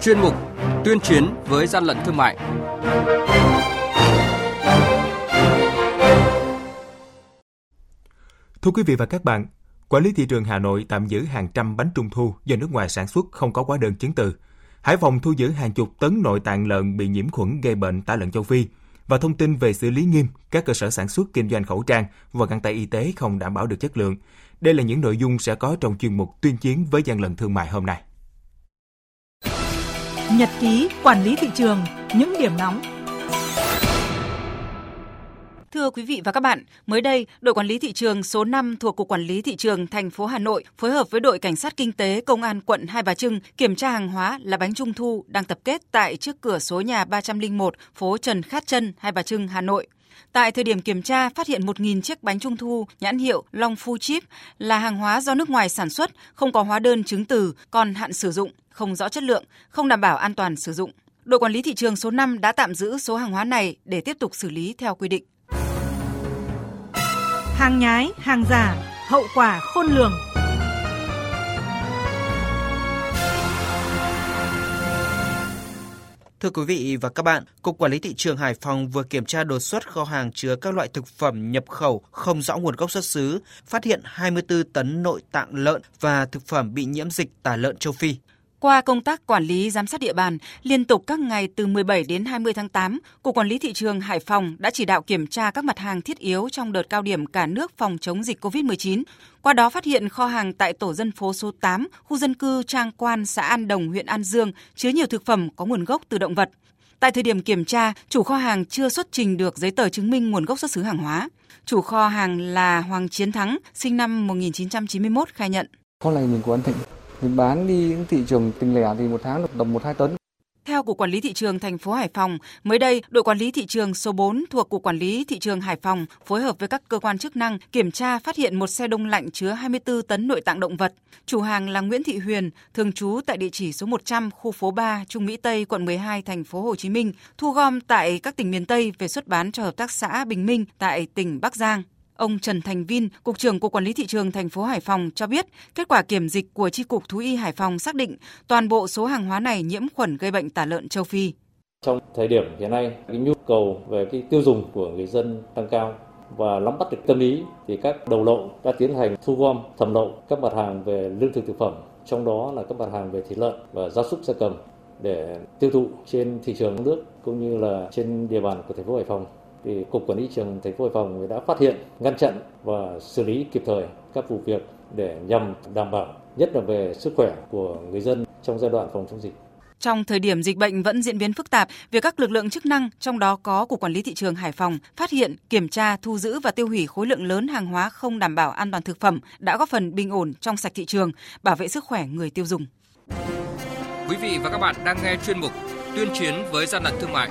chuyên mục Tuyên chiến với gian lận thương mại. Thưa quý vị và các bạn, Quản lý thị trường Hà Nội tạm giữ hàng trăm bánh trung thu do nước ngoài sản xuất không có hóa đơn chứng từ. Hải Phòng thu giữ hàng chục tấn nội tạng lợn bị nhiễm khuẩn gây bệnh tả lợn châu Phi và thông tin về xử lý nghiêm các cơ sở sản xuất kinh doanh khẩu trang và găng tay y tế không đảm bảo được chất lượng. Đây là những nội dung sẽ có trong chuyên mục tuyên chiến với gian lận thương mại hôm nay. Nhật ký quản lý thị trường, những điểm nóng Thưa quý vị và các bạn, mới đây, đội quản lý thị trường số 5 thuộc Cục Quản lý Thị trường thành phố Hà Nội phối hợp với đội Cảnh sát Kinh tế Công an quận Hai Bà Trưng kiểm tra hàng hóa là bánh trung thu đang tập kết tại trước cửa số nhà 301 phố Trần Khát Trân, Hai Bà Trưng, Hà Nội. Tại thời điểm kiểm tra, phát hiện 1.000 chiếc bánh trung thu nhãn hiệu Long Phu Chip là hàng hóa do nước ngoài sản xuất, không có hóa đơn chứng từ, còn hạn sử dụng, không rõ chất lượng, không đảm bảo an toàn sử dụng. Đội quản lý thị trường số 5 đã tạm giữ số hàng hóa này để tiếp tục xử lý theo quy định. Hàng nhái, hàng giả, hậu quả khôn lường. Thưa quý vị và các bạn, Cục Quản lý Thị trường Hải Phòng vừa kiểm tra đột xuất kho hàng chứa các loại thực phẩm nhập khẩu không rõ nguồn gốc xuất xứ, phát hiện 24 tấn nội tạng lợn và thực phẩm bị nhiễm dịch tả lợn châu Phi. Qua công tác quản lý giám sát địa bàn, liên tục các ngày từ 17 đến 20 tháng 8, Cục Quản lý Thị trường Hải Phòng đã chỉ đạo kiểm tra các mặt hàng thiết yếu trong đợt cao điểm cả nước phòng chống dịch COVID-19. Qua đó phát hiện kho hàng tại tổ dân phố số 8, khu dân cư Trang Quan, xã An Đồng, huyện An Dương chứa nhiều thực phẩm có nguồn gốc từ động vật. Tại thời điểm kiểm tra, chủ kho hàng chưa xuất trình được giấy tờ chứng minh nguồn gốc xuất xứ hàng hóa. Chủ kho hàng là Hoàng Chiến Thắng, sinh năm 1991 khai nhận. Kho này mình của anh Thịnh, mình bán đi những thị trường tinh lẻ thì một tháng được tầm 1 2 tấn. Theo Cục Quản lý Thị trường thành phố Hải Phòng, mới đây, đội quản lý thị trường số 4 thuộc Cục Quản lý Thị trường Hải Phòng phối hợp với các cơ quan chức năng kiểm tra phát hiện một xe đông lạnh chứa 24 tấn nội tạng động vật. Chủ hàng là Nguyễn Thị Huyền, thường trú tại địa chỉ số 100 khu phố 3, Trung Mỹ Tây, quận 12, thành phố Hồ Chí Minh, thu gom tại các tỉnh miền Tây về xuất bán cho hợp tác xã Bình Minh tại tỉnh Bắc Giang. Ông Trần Thành Vin, Cục trưởng Cục Quản lý Thị trường thành phố Hải Phòng cho biết, kết quả kiểm dịch của Chi cục Thú y Hải Phòng xác định toàn bộ số hàng hóa này nhiễm khuẩn gây bệnh tả lợn châu Phi. Trong thời điểm hiện nay, cái nhu cầu về cái tiêu dùng của người dân tăng cao và nắm bắt được tâm lý thì các đầu lậu đã tiến hành thu gom thẩm lậu các mặt hàng về lương thực thực phẩm, trong đó là các mặt hàng về thịt lợn và gia súc gia cầm để tiêu thụ trên thị trường nước cũng như là trên địa bàn của thành phố Hải Phòng thì cục quản lý trường thành phố Hải Phòng đã phát hiện, ngăn chặn và xử lý kịp thời các vụ việc để nhằm đảm bảo nhất là về sức khỏe của người dân trong giai đoạn phòng chống dịch. Trong thời điểm dịch bệnh vẫn diễn biến phức tạp, việc các lực lượng chức năng, trong đó có Cục Quản lý Thị trường Hải Phòng, phát hiện, kiểm tra, thu giữ và tiêu hủy khối lượng lớn hàng hóa không đảm bảo an toàn thực phẩm đã góp phần bình ổn trong sạch thị trường, bảo vệ sức khỏe người tiêu dùng. Quý vị và các bạn đang nghe chuyên mục Tuyên chiến với gian lận thương mại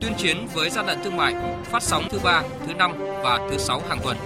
tuyên chiến với gian lận thương mại phát sóng thứ ba, thứ năm và thứ sáu hàng tuần.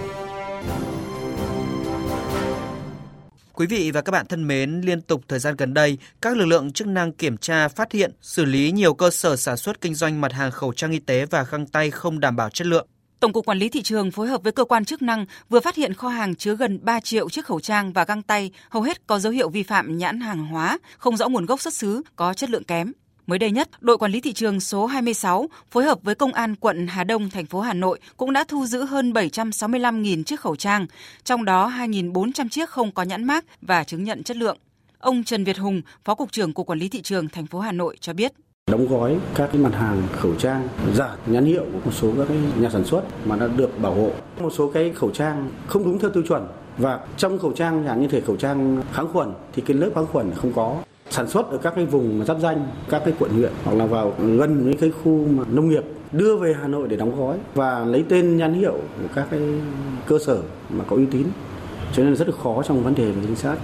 Quý vị và các bạn thân mến, liên tục thời gian gần đây, các lực lượng chức năng kiểm tra, phát hiện, xử lý nhiều cơ sở sản xuất kinh doanh mặt hàng khẩu trang y tế và găng tay không đảm bảo chất lượng. Tổng cục Quản lý thị trường phối hợp với cơ quan chức năng vừa phát hiện kho hàng chứa gần 3 triệu chiếc khẩu trang và găng tay, hầu hết có dấu hiệu vi phạm nhãn hàng hóa, không rõ nguồn gốc xuất xứ, có chất lượng kém. Mới đây nhất, đội quản lý thị trường số 26 phối hợp với công an quận Hà Đông, thành phố Hà Nội cũng đã thu giữ hơn 765.000 chiếc khẩu trang, trong đó 2.400 chiếc không có nhãn mác và chứng nhận chất lượng. Ông Trần Việt Hùng, Phó cục trưởng Cục Quản lý thị trường thành phố Hà Nội cho biết. Đóng gói các cái mặt hàng khẩu trang giả nhãn hiệu của một số các cái nhà sản xuất mà đã được bảo hộ. Một số cái khẩu trang không đúng theo tiêu chuẩn và trong khẩu trang chẳng như thể khẩu trang kháng khuẩn thì cái lớp kháng khuẩn không có sản xuất ở các cái vùng giáp danh các cái quận huyện hoặc là vào gần những cái khu mà nông nghiệp đưa về Hà Nội để đóng gói và lấy tên nhãn hiệu của các cái cơ sở mà có uy tín cho nên rất là khó trong vấn đề về chính xác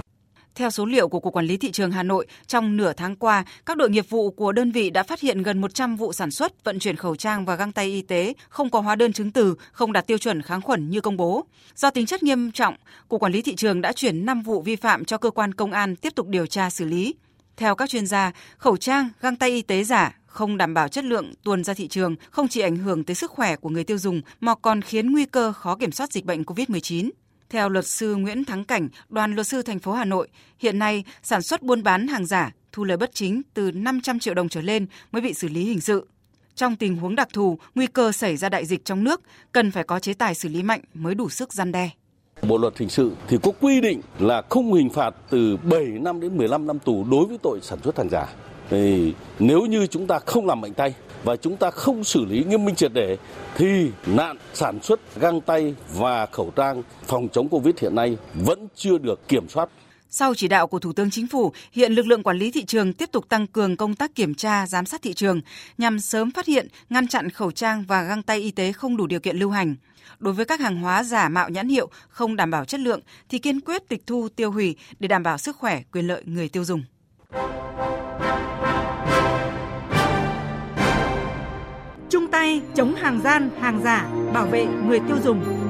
Theo số liệu của Cục Quản lý Thị trường Hà Nội, trong nửa tháng qua, các đội nghiệp vụ của đơn vị đã phát hiện gần 100 vụ sản xuất, vận chuyển khẩu trang và găng tay y tế không có hóa đơn chứng từ, không đạt tiêu chuẩn kháng khuẩn như công bố. Do tính chất nghiêm trọng, Cục Quản lý Thị trường đã chuyển 5 vụ vi phạm cho cơ quan công an tiếp tục điều tra xử lý. Theo các chuyên gia, khẩu trang, găng tay y tế giả không đảm bảo chất lượng tuồn ra thị trường không chỉ ảnh hưởng tới sức khỏe của người tiêu dùng mà còn khiến nguy cơ khó kiểm soát dịch bệnh COVID-19. Theo luật sư Nguyễn Thắng Cảnh, đoàn luật sư thành phố Hà Nội, hiện nay sản xuất buôn bán hàng giả thu lời bất chính từ 500 triệu đồng trở lên mới bị xử lý hình sự. Trong tình huống đặc thù, nguy cơ xảy ra đại dịch trong nước, cần phải có chế tài xử lý mạnh mới đủ sức gian đe. Bộ luật hình sự thì có quy định là không hình phạt từ 7 năm đến 15 năm tù đối với tội sản xuất hàng giả. Thì nếu như chúng ta không làm mạnh tay và chúng ta không xử lý nghiêm minh triệt để thì nạn sản xuất găng tay và khẩu trang phòng chống Covid hiện nay vẫn chưa được kiểm soát. Sau chỉ đạo của Thủ tướng Chính phủ, hiện lực lượng quản lý thị trường tiếp tục tăng cường công tác kiểm tra, giám sát thị trường nhằm sớm phát hiện, ngăn chặn khẩu trang và găng tay y tế không đủ điều kiện lưu hành. Đối với các hàng hóa giả mạo nhãn hiệu không đảm bảo chất lượng thì kiên quyết tịch thu tiêu hủy để đảm bảo sức khỏe, quyền lợi người tiêu dùng. Chung tay chống hàng gian, hàng giả, bảo vệ người tiêu dùng.